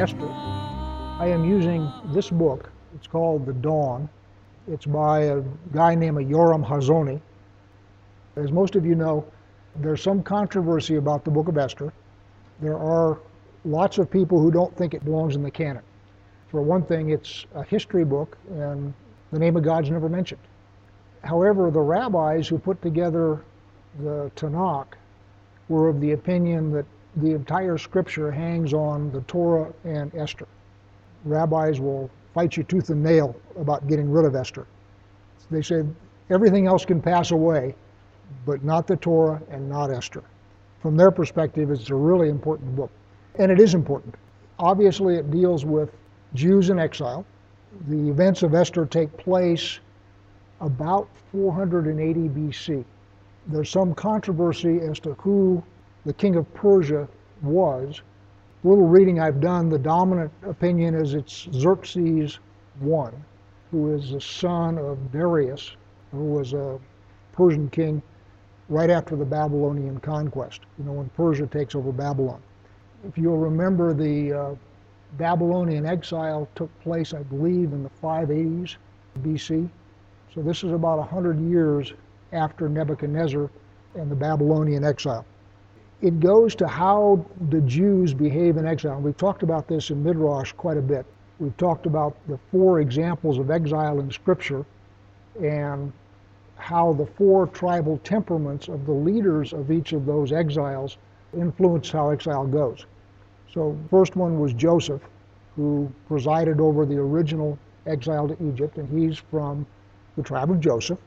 Esther, I am using this book. It's called The Dawn. It's by a guy named Yoram Hazony. As most of you know, there's some controversy about the book of Esther. There are lots of people who don't think it belongs in the canon. For one thing, it's a history book, and the name of God's never mentioned. However, the rabbis who put together the Tanakh were of the opinion that the entire scripture hangs on the Torah and Esther. Rabbis will fight you tooth and nail about getting rid of Esther. They say everything else can pass away, but not the Torah and not Esther. From their perspective, it's a really important book. And it is important. Obviously, it deals with Jews in exile. The events of Esther take place about 480 BC. There's some controversy as to who the king of Persia was. Little reading I've done, the dominant opinion is it's Xerxes I, who is the son of Darius, who was a Persian king right after the Babylonian conquest, you know, when Persia takes over Babylon. If you'll remember, the uh, Babylonian exile took place, I believe, in the 580s BC. So this is about 100 years after Nebuchadnezzar and the Babylonian exile. It goes to how the Jews behave in exile. We've talked about this in Midrash quite a bit. We've talked about the four examples of exile in Scripture and how the four tribal temperaments of the leaders of each of those exiles influence how exile goes. So, first one was Joseph, who presided over the original exile to Egypt, and he's from the tribe of Joseph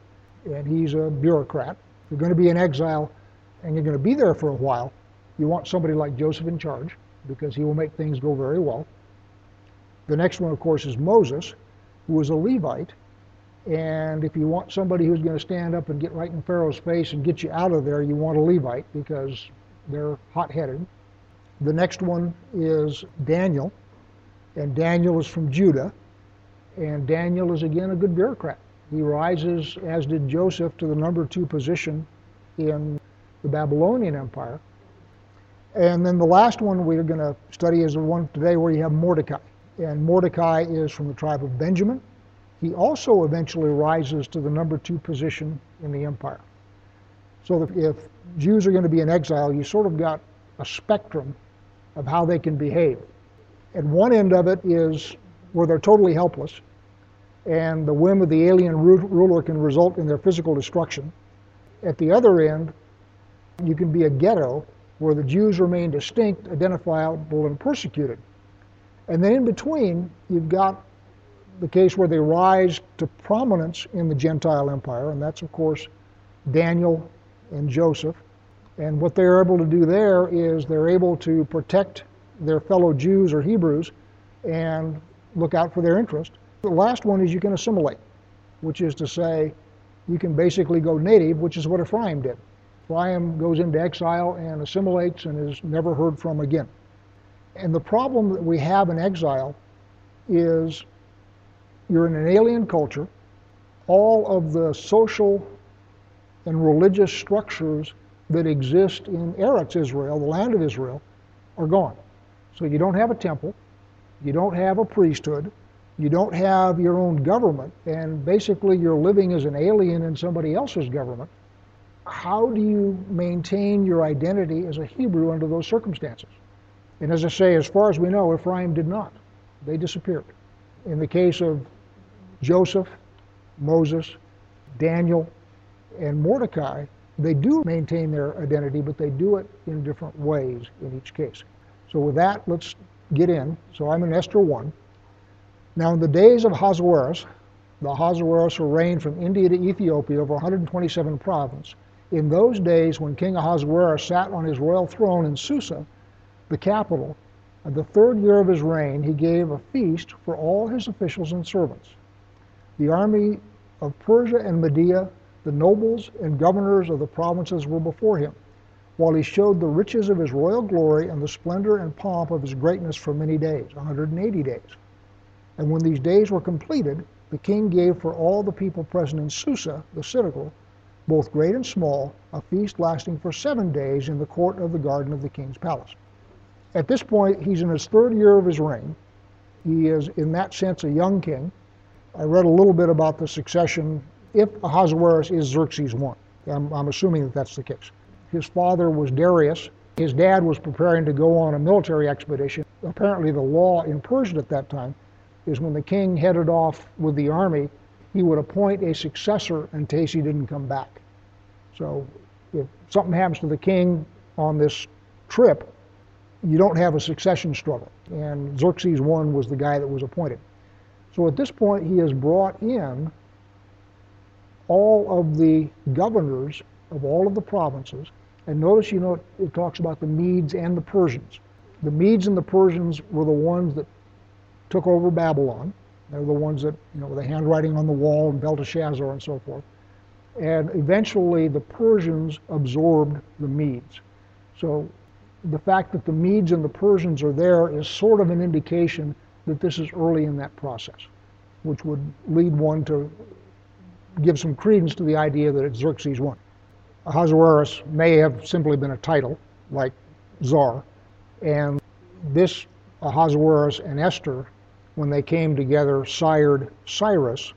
and he's a bureaucrat. If you're going to be in exile and you're going to be there for a while, you want somebody like Joseph in charge because he will make things go very well. The next one, of course, is Moses, who was a Levite. And if you want somebody who's going to stand up and get right in Pharaoh's face and get you out of there, you want a Levite because they're hot headed. The next one is Daniel, and Daniel is from Judah. And Daniel is again a good bureaucrat. He rises, as did Joseph, to the number two position in the Babylonian Empire. And then the last one we're going to study is the one today where you have Mordecai. And Mordecai is from the tribe of Benjamin. He also eventually rises to the number two position in the empire. So if Jews are going to be in exile, you sort of got a spectrum of how they can behave. At one end of it is where they're totally helpless, and the whim of the alien ruler can result in their physical destruction. At the other end, you can be a ghetto where the Jews remain distinct, identifiable, and persecuted. And then in between, you've got the case where they rise to prominence in the Gentile empire, and that's, of course, Daniel and Joseph. And what they're able to do there is they're able to protect their fellow Jews or Hebrews and look out for their interest. The last one is you can assimilate, which is to say, you can basically go native, which is what Ephraim did. Ephraim goes into exile and assimilates and is never heard from again. And the problem that we have in exile is you're in an alien culture. All of the social and religious structures that exist in Eretz Israel, the land of Israel, are gone. So you don't have a temple, you don't have a priesthood, you don't have your own government, and basically you're living as an alien in somebody else's government. How do you maintain your identity as a Hebrew under those circumstances? And as I say, as far as we know, Ephraim did not. They disappeared. In the case of Joseph, Moses, Daniel, and Mordecai, they do maintain their identity, but they do it in different ways in each case. So with that, let's get in. So I'm in Esther 1. Now, in the days of Ahasuerus, the Ahasuerus who reigned from India to Ethiopia over 127 provinces, in those days when King Ahasuerus sat on his royal throne in Susa, the capital, in the third year of his reign, he gave a feast for all his officials and servants. The army of Persia and Media, the nobles and governors of the provinces were before him, while he showed the riches of his royal glory and the splendor and pomp of his greatness for many days, 180 days. And when these days were completed, the king gave for all the people present in Susa, the citadel, both great and small, a feast lasting for seven days in the court of the garden of the king's palace. At this point, he's in his third year of his reign. He is, in that sense, a young king. I read a little bit about the succession if Ahasuerus is Xerxes I. I'm, I'm assuming that that's the case. His father was Darius. His dad was preparing to go on a military expedition. Apparently, the law in Persia at that time is when the king headed off with the army, he would appoint a successor in case he didn't come back. So if something happens to the king on this trip, you don't have a succession struggle. And Xerxes I was the guy that was appointed. So at this point, he has brought in all of the governors of all of the provinces. And notice, you know, it talks about the Medes and the Persians. The Medes and the Persians were the ones that took over Babylon. They're the ones that, you know, with the handwriting on the wall and Belteshazzar and so forth. And eventually the Persians absorbed the Medes. So the fact that the Medes and the Persians are there is sort of an indication that this is early in that process, which would lead one to give some credence to the idea that it's Xerxes I. Ahasuerus may have simply been a title, like Czar, and this Ahasuerus and Esther, when they came together, sired Cyrus,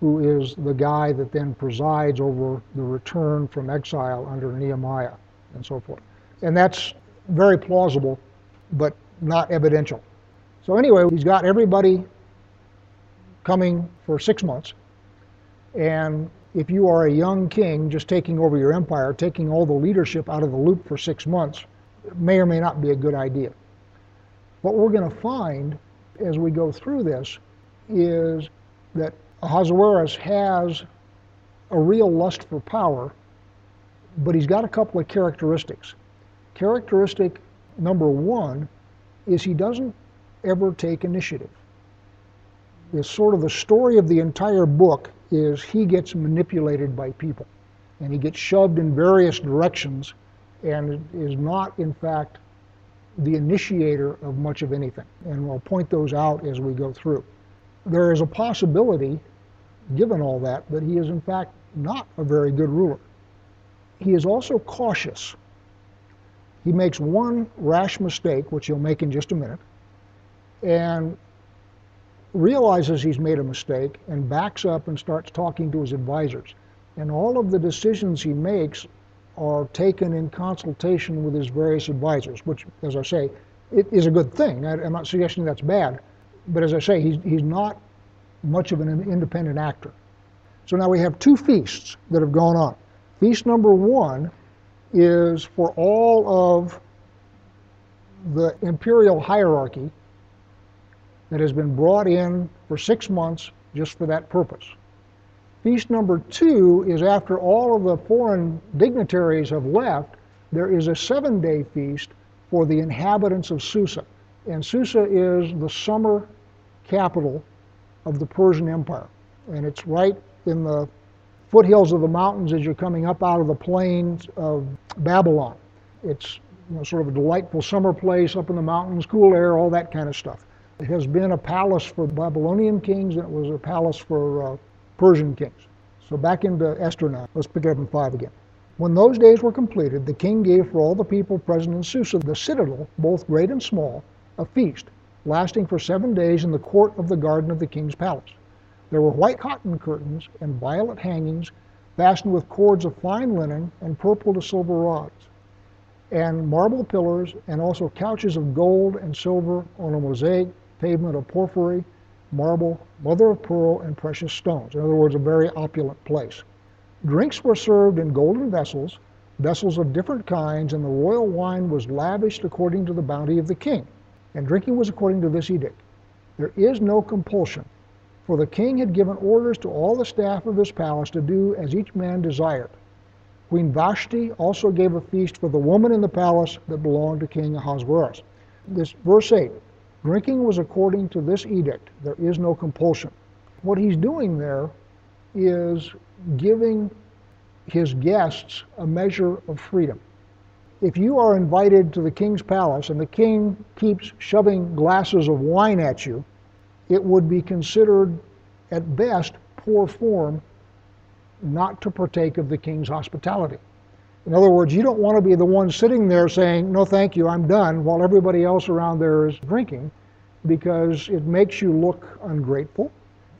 who is the guy that then presides over the return from exile under Nehemiah and so forth. And that's very plausible, but not evidential. So anyway, he's got everybody coming for six months. And if you are a young king just taking over your empire, taking all the leadership out of the loop for six months may or may not be a good idea. What we're going to find as we go through this is that Ahasuerus has a real lust for power, but he's got a couple of characteristics. Characteristic number one is he doesn't ever take initiative. It's sort of the story of the entire book is he gets manipulated by people and he gets shoved in various directions and is not in fact the initiator of much of anything. And I'll point those out as we go through. There is a possibility, given all that, that he is in fact not a very good ruler. He is also cautious. He makes one rash mistake, which he'll make in just a minute, and realizes he's made a mistake and backs up and starts talking to his advisors. And all of the decisions he makes are taken in consultation with his various advisors, which, as I say, it is a good thing. I, am not suggesting that's bad, but as I say, he's, he's not much of an independent actor. So now we have two feasts that have gone on. Feast number one is for all of the imperial hierarchy that has been brought in for six months just for that purpose. Feast number two is after all of the foreign dignitaries have left, there is a seven day feast for the inhabitants of Susa. And Susa is the summer capital of the Persian Empire. And it's right in the foothills of the mountains as you're coming up out of the plains of Babylon. It's you know, sort of a delightful summer place up in the mountains, cool air, all that kind of stuff. It has been a palace for Babylonian kings and it was a palace for uh, Persian kings. So back into Esther now. Let's pick up in 5 again. When those days were completed, the king gave for all the people present in Susa, the citadel, both great and small, a feast, lasting for seven days in the court of the garden of the king's palace. There were white cotton curtains and violet hangings fastened with cords of fine linen and purple to silver rods, and marble pillars, and also couches of gold and silver on a mosaic pavement of porphyry, marble, mother of pearl, and precious stones. In other words, a very opulent place. Drinks were served in golden vessels, vessels of different kinds, and the royal wine was lavished according to the bounty of the king. And drinking was according to this edict. There is no compulsion, for the king had given orders to all the staff of his palace to do as each man desired. Queen Vashti also gave a feast for the woman in the palace that belonged to King Ahasuerus. This verse 8 Drinking was according to this edict. There is no compulsion. What he's doing there is giving his guests a measure of freedom. If you are invited to the king's palace and the king keeps shoving glasses of wine at you, it would be considered at best poor form not to partake of the king's hospitality. In other words, you don't want to be the one sitting there saying, no, thank you, I'm done, while everybody else around there is drinking, because it makes you look ungrateful.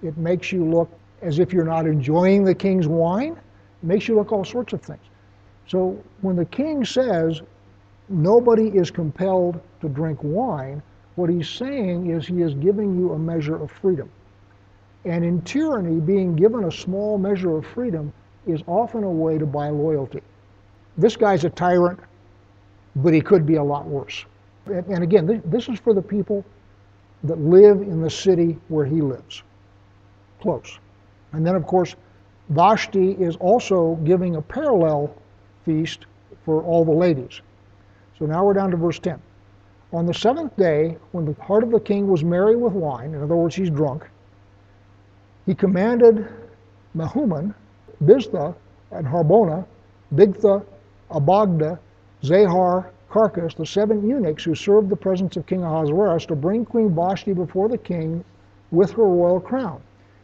It makes you look as if you're not enjoying the king's wine. It makes you look all sorts of things. So when the king says, nobody is compelled to drink wine, what he's saying is he is giving you a measure of freedom. And in tyranny, being given a small measure of freedom is often a way to buy loyalty this guy's a tyrant, but he could be a lot worse. And, again, this is for the people that live in the city where he lives, close. And then, of course, Vashti is also giving a parallel feast for all the ladies. So now we're down to verse 10. On the seventh day, when the heart of the king was merry with wine, in other words, he's drunk, he commanded Mahuman, Biztha, and Harbona, Bigtha, Abagtha, Zahar, Carkas, the seven eunuchs who served the presence of King Ahasuerus, to bring Queen Vashti before the king with her royal crown,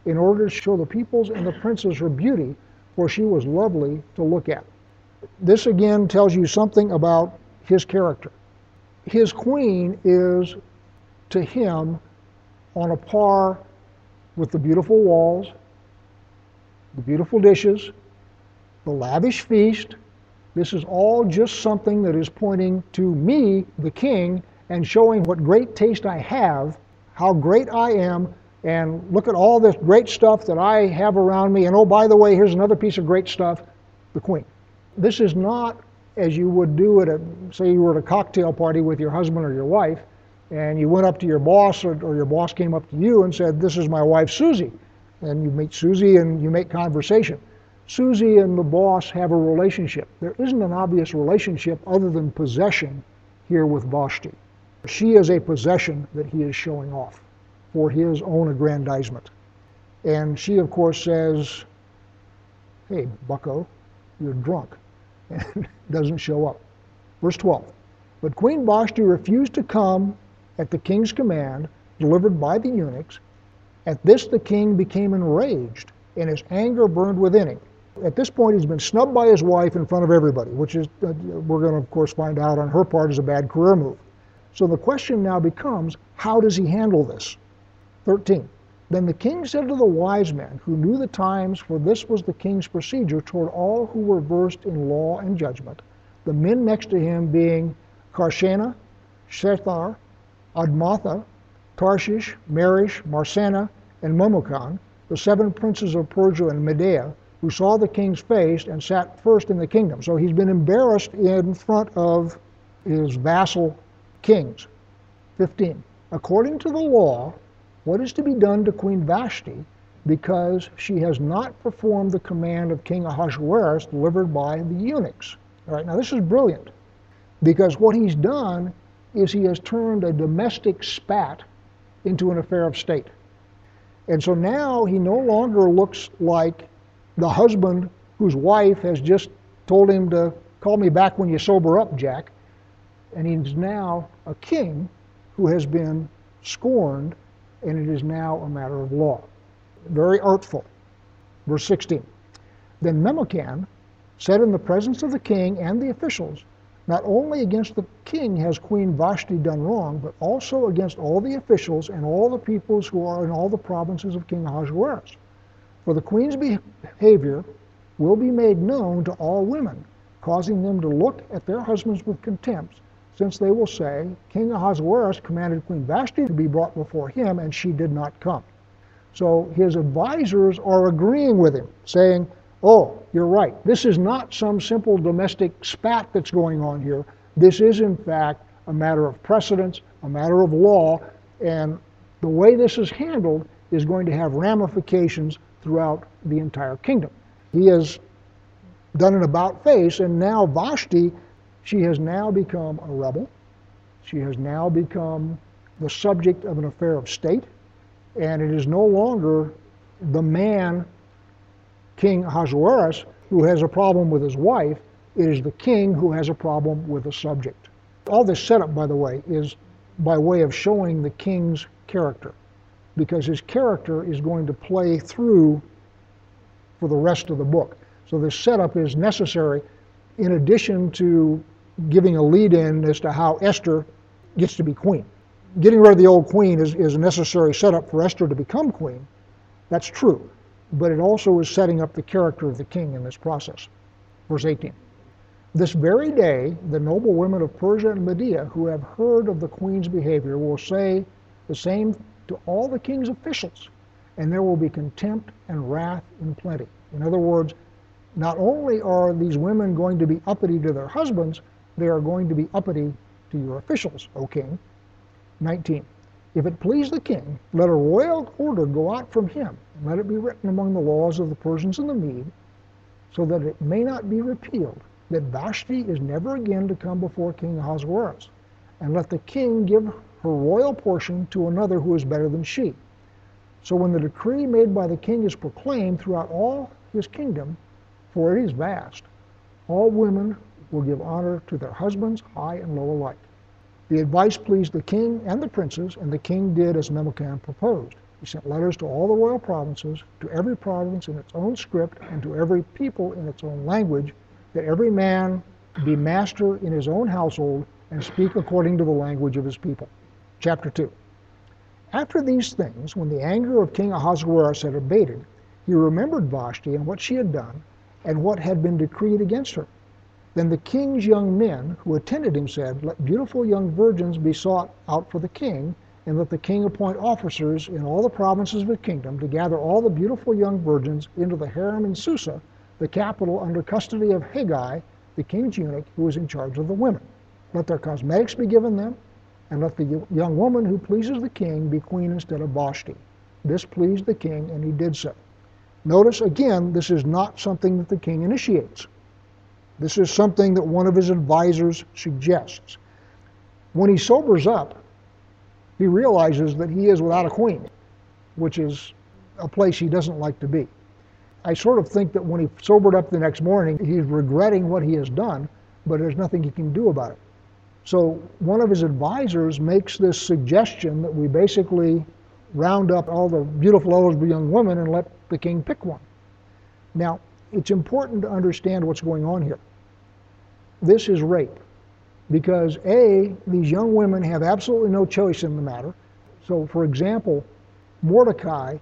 in order to show the peoples and the princes her beauty, for she was lovely to look at. This again tells you something about his character. His queen is to him on a par with the beautiful walls, the beautiful dishes, the lavish feast, this is all just something that is pointing to me, the king, and showing what great taste I have, how great I am, and look at all this great stuff that I have around me. And oh, by the way, here's another piece of great stuff the queen. This is not as you would do at a, say you were at a cocktail party with your husband or your wife, and you went up to your boss, or, or your boss came up to you and said, This is my wife, Susie. And you meet Susie and you make conversation. Susie and the boss have a relationship. There isn't an obvious relationship other than possession here with Vashti. She is a possession that he is showing off for his own aggrandizement. And she, of course, says, Hey, bucko, you're drunk, and doesn't show up. Verse 12. But Queen Vashti refused to come at the king's command, delivered by the eunuchs. At this the king became enraged, and his anger burned within him at this point, he's been snubbed by his wife in front of everybody, which is, uh, we're going to, of course, find out on her part is a bad career move. So the question now becomes, how does he handle this? 13. Then the king said to the wise men who knew the times, for this was the king's procedure toward all who were versed in law and judgment, the men next to him being Karshena, Shethar, Admatha, Tarshish, Marish, Marsana, and Memucan, the seven princes of Persia and Media, who saw the king's face and sat first in the kingdom. So he's been embarrassed in front of his vassal kings. 15. According to the law, what is to be done to Queen Vashti because she has not performed the command of King Ahasuerus delivered by the eunuchs? All right, now this is brilliant because what he's done is he has turned a domestic spat into an affair of state. And so now he no longer looks like the husband whose wife has just told him to call me back when you sober up, Jack. And he's now a king who has been scorned, and it is now a matter of law. Very artful. Verse 16. Then Memucan said in the presence of the king and the officials, Not only against the king has Queen Vashti done wrong, but also against all the officials and all the peoples who are in all the provinces of King Ahasuerus. For the queen's behavior will be made known to all women, causing them to look at their husbands with contempt, since they will say, King Ahasuerus commanded Queen Vashti to be brought before him, and she did not come. So his advisors are agreeing with him, saying, Oh, you're right. This is not some simple domestic spat that's going on here. This is, in fact, a matter of precedence, a matter of law, and the way this is handled is going to have ramifications throughout the entire kingdom. He has done an about face, and now Vashti, she has now become a rebel. She has now become the subject of an affair of state, and it is no longer the man, King Ahasuerus, who has a problem with his wife. It is the king who has a problem with the subject. All this setup, by the way, is by way of showing the king's character because his character is going to play through for the rest of the book. So this setup is necessary in addition to giving a lead in as to how Esther gets to be queen. Getting rid of the old queen is, is a necessary setup for Esther to become queen. That's true. But it also is setting up the character of the king in this process. Verse 18. This very day, the noble women of Persia and Media who have heard of the queen's behavior will say the same to all the king's officials, and there will be contempt and wrath in plenty. In other words, not only are these women going to be uppity to their husbands, they are going to be uppity to your officials, O king. 19. If it please the king, let a royal order go out from him, and let it be written among the laws of the Persians and the Mede, so that it may not be repealed, that Vashti is never again to come before King Ahasuerus. And let the king give her royal portion to another who is better than she. So when the decree made by the king is proclaimed throughout all his kingdom, for it is vast, all women will give honor to their husbands, high and low alike. The advice pleased the king and the princes, and the king did as Memucan proposed. He sent letters to all the royal provinces, to every province in its own script, and to every people in its own language, that every man be master in his own household and speak according to the language of his people. Chapter 2. After these things, when the anger of King Ahasuerus had abated, he remembered Vashti and what she had done, and what had been decreed against her. Then the king's young men who attended him said, Let beautiful young virgins be sought out for the king, and let the king appoint officers in all the provinces of the kingdom to gather all the beautiful young virgins into the harem in Susa, the capital, under custody of Hegai, the king's eunuch, who is in charge of the women. Let their cosmetics be given them, and let the young woman who pleases the king be queen instead of Vashti. This pleased the king, and he did so. Notice again, this is not something that the king initiates. This is something that one of his advisors suggests. When he sobers up, he realizes that he is without a queen, which is a place he doesn't like to be. I sort of think that when he sobered up the next morning, he's regretting what he has done, but there's nothing he can do about it. So one of his advisors makes this suggestion that we basically round up all the beautiful eligible young women and let the king pick one. Now, it's important to understand what's going on here this is rape. Because A, these young women have absolutely no choice in the matter. So, for example, Mordecai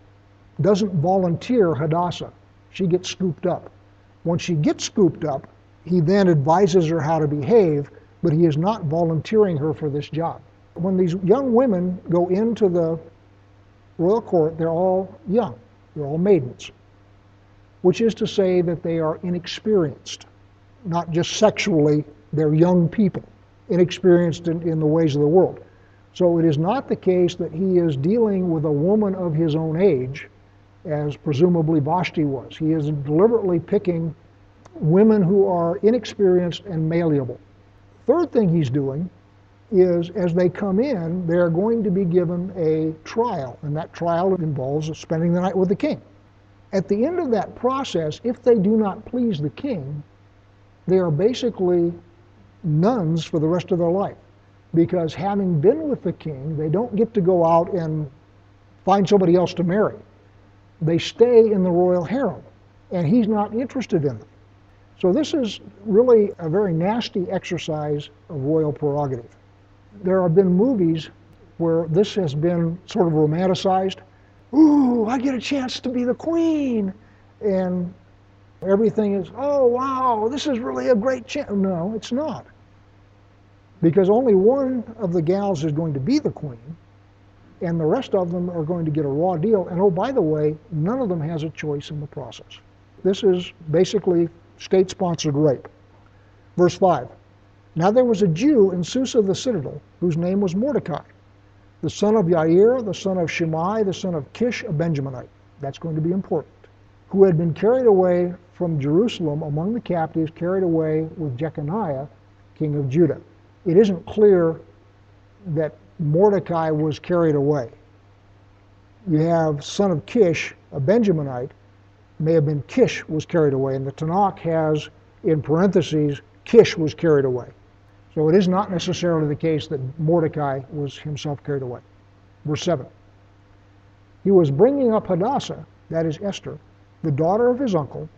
doesn't volunteer Hadassah. She gets scooped up. Once she gets scooped up, he then advises her how to behave, but he is not volunteering her for this job. When these young women go into the royal court, they're all young, they're all maidens, which is to say that they are inexperienced not just sexually, they're young people, inexperienced in, in the ways of the world. So it is not the case that he is dealing with a woman of his own age, as presumably Vashti was. He is deliberately picking women who are inexperienced and malleable. Third thing he's doing is as they come in, they're going to be given a trial, and that trial involves spending the night with the king. At the end of that process, if they do not please the king, they are basically nuns for the rest of their life. Because having been with the king, they don't get to go out and find somebody else to marry. They stay in the royal harem, and he's not interested in them. So this is really a very nasty exercise of royal prerogative. There have been movies where this has been sort of romanticized. Ooh, I get a chance to be the queen. And Everything is, oh, wow, this is really a great chance. No, it's not. Because only one of the gals is going to be the queen, and the rest of them are going to get a raw deal. And oh, by the way, none of them has a choice in the process. This is basically state sponsored rape. Verse 5 Now there was a Jew in Susa the citadel whose name was Mordecai, the son of Yair, the son of Shimei, the son of Kish, a Benjaminite. That's going to be important. Who had been carried away from Jerusalem among the captives carried away with Jeconiah, king of Judah. It isn't clear that Mordecai was carried away. You have son of Kish, a Benjaminite, may have been Kish was carried away, and the Tanakh has in parentheses Kish was carried away. So it is not necessarily the case that Mordecai was himself carried away. Verse 7. He was bringing up Hadassah, that is Esther, the daughter of his uncle,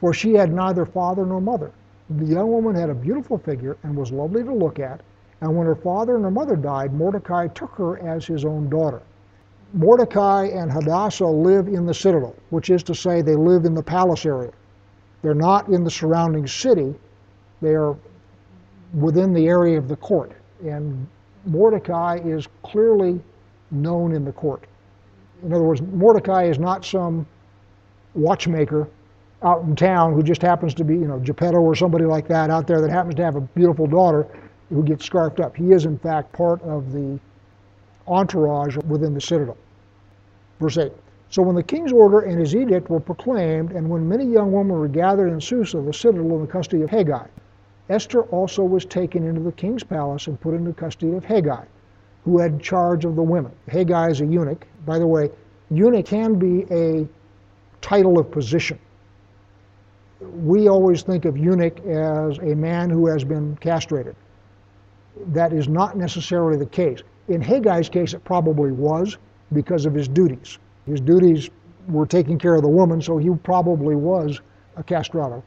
for she had neither father nor mother. The young woman had a beautiful figure and was lovely to look at, and when her father and her mother died, Mordecai took her as his own daughter. Mordecai and Hadassah live in the citadel, which is to say, they live in the palace area. They're not in the surrounding city, they are within the area of the court. And Mordecai is clearly known in the court. In other words, Mordecai is not some watchmaker out in town who just happens to be, you know, Geppetto or somebody like that out there that happens to have a beautiful daughter who gets scarfed up. He is, in fact, part of the entourage within the citadel. Verse 8. So when the king's order and his edict were proclaimed, and when many young women were gathered in Susa, the citadel, in the custody of Hegai, Esther also was taken into the king's palace and put into custody of Hegai, who had charge of the women. Hegai is a eunuch. By the way, eunuch can be a title of position. We always think of eunuch as a man who has been castrated. That is not necessarily the case. In Hegai's case, it probably was because of his duties. His duties were taking care of the woman, so he probably was a castrato.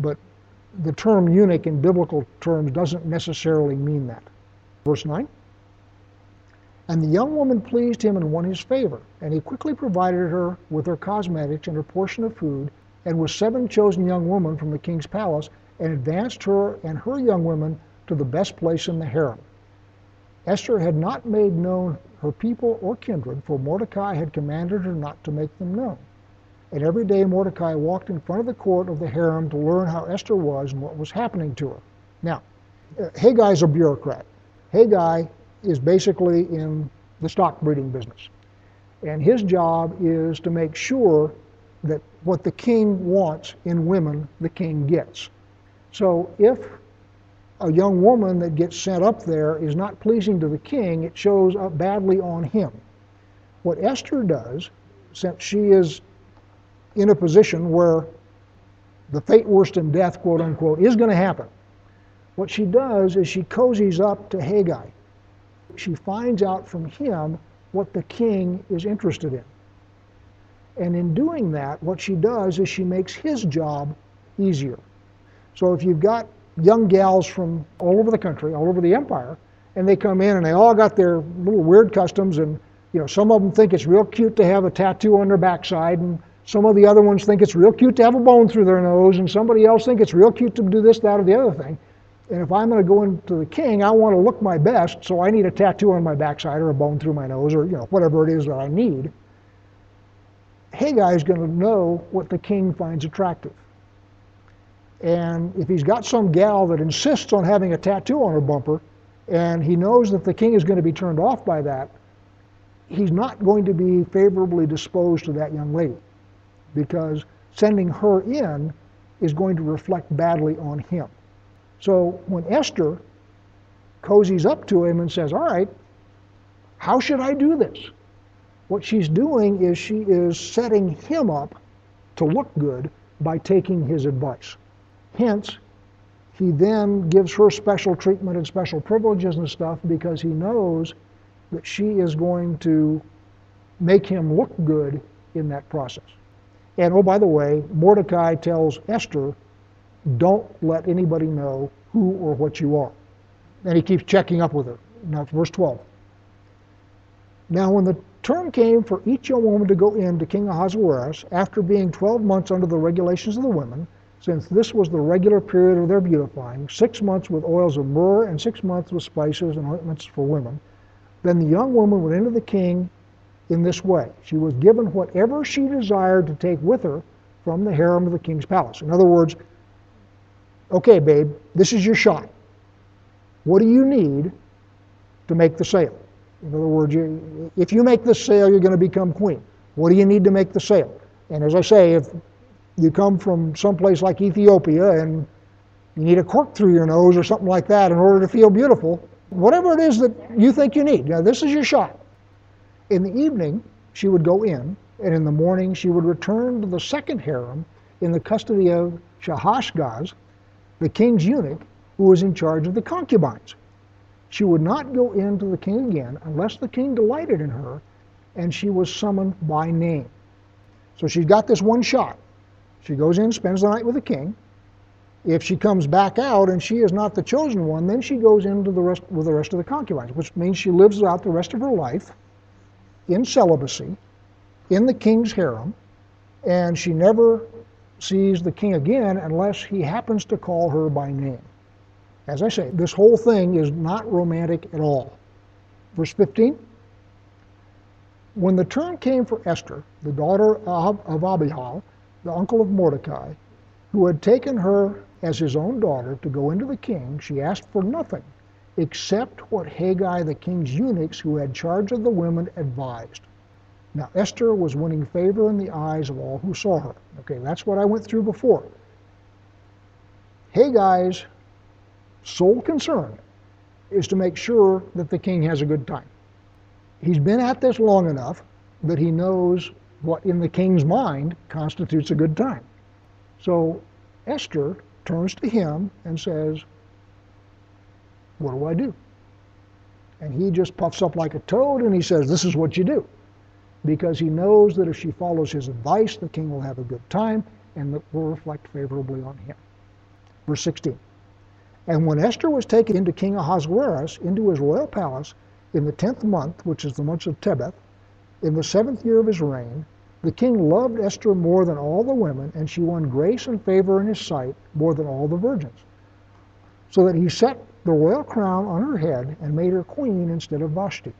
But the term eunuch in biblical terms doesn't necessarily mean that. Verse 9. And the young woman pleased him and won his favor, and he quickly provided her with her cosmetics and her portion of food, and with seven chosen young women from the king's palace, and advanced her and her young women to the best place in the harem. Esther had not made known her people or kindred, for Mordecai had commanded her not to make them known. And every day Mordecai walked in front of the court of the harem to learn how Esther was and what was happening to her. Now, uh, Hegai is a bureaucrat. Hegai is basically in the stock breeding business. And his job is to make sure that what the king wants in women, the king gets. So if a young woman that gets sent up there is not pleasing to the king, it shows up badly on him. What Esther does, since she is in a position where the fate worse than death, quote unquote, is going to happen. What she does is she cozies up to Hegai. She finds out from him what the king is interested in. And in doing that, what she does is she makes his job easier. So if you've got young gals from all over the country, all over the empire, and they come in and they all got their little weird customs, and you know, some of them think it's real cute to have a tattoo on their backside, and some of the other ones think it's real cute to have a bone through their nose, and somebody else think it's real cute to do this, that, or the other thing. And if I'm going to go into the king, I want to look my best, so I need a tattoo on my backside or a bone through my nose or you know whatever it is that I need. Hegai is going to know what the king finds attractive. And if he's got some gal that insists on having a tattoo on her bumper, and he knows that the king is going to be turned off by that, he's not going to be favorably disposed to that young lady because sending her in is going to reflect badly on him. So when Esther cozies up to him and says, All right, how should I do this? What she's doing is she is setting him up to look good by taking his advice. Hence, he then gives her special treatment and special privileges and stuff because he knows that she is going to make him look good in that process. And oh, by the way, Mordecai tells Esther, don't let anybody know who or what you are. And he keeps checking up with her. Now, verse 12. Now, when the term came for each young woman to go in to King Ahasuerus, after being 12 months under the regulations of the women, since this was the regular period of their beautifying, six months with oils of myrrh and six months with spices and ointments for women, then the young woman went into the king in this way. She was given whatever she desired to take with her from the harem of the king's palace. In other words, okay, babe, this is your shot. What do you need to make the sale? In other words, you, if you make this sale, you're going to become queen. What do you need to make the sale? And as I say, if you come from someplace like Ethiopia and you need a cork through your nose or something like that in order to feel beautiful, whatever it is that you think you need, now this is your shot. In the evening, she would go in, and in the morning, she would return to the second harem in the custody of Shaashgaz, the king's eunuch, who was in charge of the concubines. She would not go in to the king again unless the king delighted in her and she was summoned by name. So she's got this one shot. She goes in, spends the night with the king, If she comes back out and she is not the chosen one, then she goes into the rest with the rest of the concubines, which means she lives out the rest of her life in celibacy, in the king's harem, and she never sees the king again unless he happens to call her by name. As I say, this whole thing is not romantic at all. Verse 15 When the turn came for Esther, the daughter of, of Abihail, the uncle of Mordecai, who had taken her as his own daughter to go into the king, she asked for nothing except what Hegai, the king's eunuchs who had charge of the women, advised. Now, Esther was winning favor in the eyes of all who saw her. Okay, that's what I went through before. Hegai's sole concern is to make sure that the king has a good time. He's been at this long enough that he knows what in the king's mind constitutes a good time. So Esther turns to him and says, What do I do? And he just puffs up like a toad and he says, This is what you do. Because he knows that if she follows his advice, the king will have a good time and that will reflect favorably on him. Verse 16. And when Esther was taken into King Ahasuerus into his royal palace in the tenth month, which is the month of Tebeth, in the seventh year of his reign, the king loved Esther more than all the women, and she won grace and favor in his sight more than all the virgins. So that he set the royal crown on her head and made her queen instead of Vashti.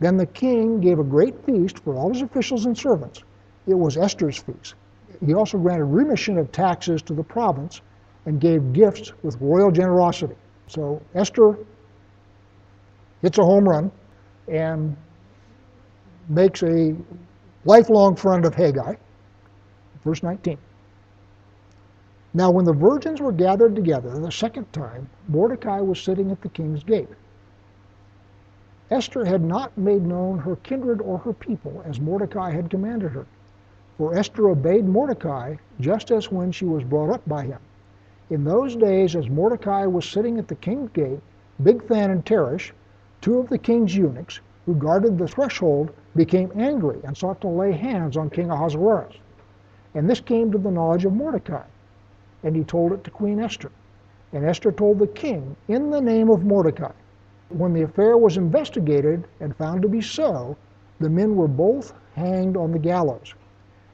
Then the king gave a great feast for all his officials and servants. It was Esther's feast. He also granted remission of taxes to the province and gave gifts with royal generosity. So Esther hits a home run and makes a lifelong friend of Hegai. Verse 19. Now, when the virgins were gathered together the second time, Mordecai was sitting at the king's gate. Esther had not made known her kindred or her people as Mordecai had commanded her. For Esther obeyed Mordecai just as when she was brought up by him. In those days, as Mordecai was sitting at the king's gate, Bigthan and Teresh, two of the king's eunuchs, who guarded the threshold, became angry and sought to lay hands on King Ahasuerus. And this came to the knowledge of Mordecai, and he told it to Queen Esther. And Esther told the king in the name of Mordecai. When the affair was investigated and found to be so, the men were both hanged on the gallows.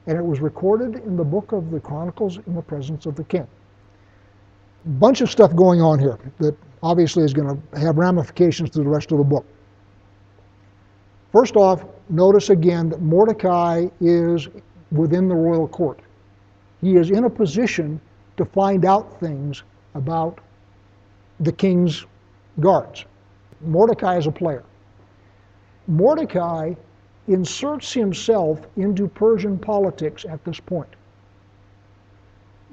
And it was recorded in the book of the Chronicles in the presence of the king bunch of stuff going on here that obviously is going to have ramifications to the rest of the book. First off, notice again that Mordecai is within the royal court. He is in a position to find out things about the king's guards. Mordecai is a player. Mordecai inserts himself into Persian politics at this point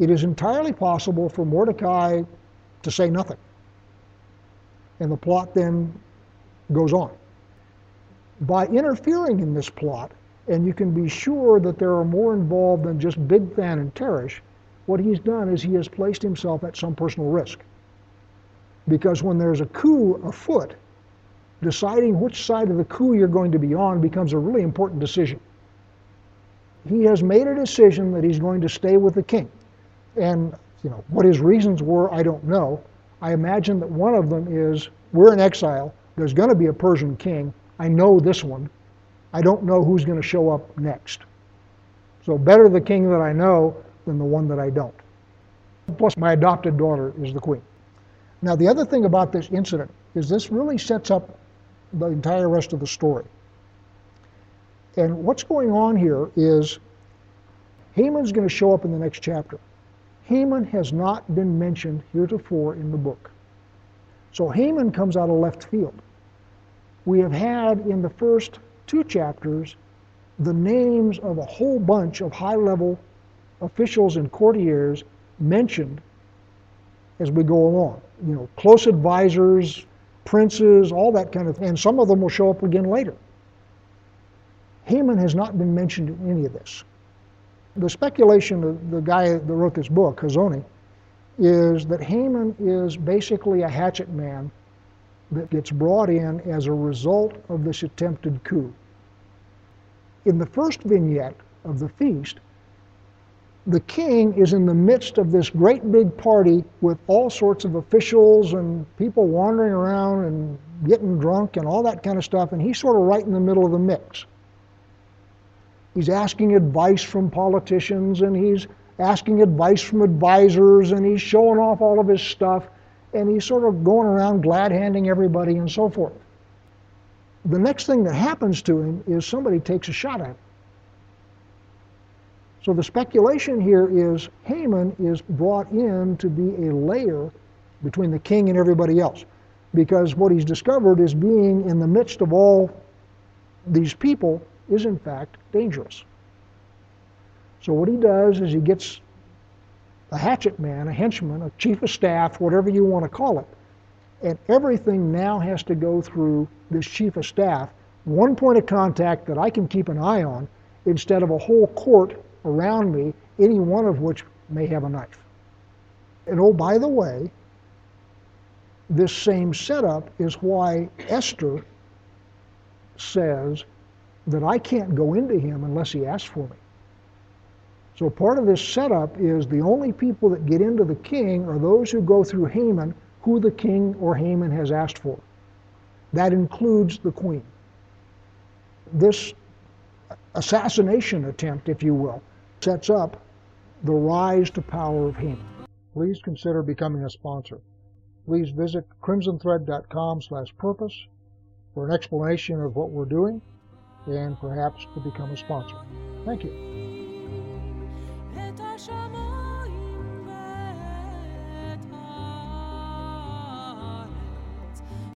it is entirely possible for Mordecai to say nothing. And the plot then goes on. By interfering in this plot, and you can be sure that there are more involved than just Bigthan and Teresh, what he's done is he has placed himself at some personal risk. Because when there's a coup afoot, deciding which side of the coup you're going to be on becomes a really important decision. He has made a decision that he's going to stay with the king. And you know what his reasons were, I don't know. I imagine that one of them is we're in exile. There's going to be a Persian king. I know this one. I don't know who's going to show up next. So better the king that I know than the one that I don't. Plus, my adopted daughter is the queen. Now, the other thing about this incident is this really sets up the entire rest of the story. And what's going on here is Haman's going to show up in the next chapter. Haman has not been mentioned heretofore in the book. So Haman comes out of left field. We have had in the first two chapters the names of a whole bunch of high level officials and courtiers mentioned as we go along. You know, close advisors, princes, all that kind of thing. And some of them will show up again later. Haman has not been mentioned in any of this the speculation of the guy that wrote this book, Hazony, is that Haman is basically a hatchet man that gets brought in as a result of this attempted coup. In the first vignette of the feast, the king is in the midst of this great big party with all sorts of officials and people wandering around and getting drunk and all that kind of stuff, and he's sort of right in the middle of the mix. He's asking advice from politicians and he's asking advice from advisors and he's showing off all of his stuff and he's sort of going around glad handing everybody and so forth. The next thing that happens to him is somebody takes a shot at him. So the speculation here is Haman is brought in to be a layer between the king and everybody else. Because what he's discovered is being in the midst of all these people is in fact dangerous. So what he does is he gets a hatchet man, a henchman, a chief of staff, whatever you want to call it, and everything now has to go through this chief of staff, one point of contact that I can keep an eye on instead of a whole court around me, any one of which may have a knife. And oh, by the way, this same setup is why Esther says that I can't go into him unless he asks for me. So part of this setup is the only people that get into the king are those who go through Haman, who the king or Haman has asked for. That includes the queen. This assassination attempt, if you will, sets up the rise to power of Haman. Please consider becoming a sponsor. Please visit crimsonthread.com slash purpose for an explanation of what we're doing and perhaps to become a sponsor. Thank you.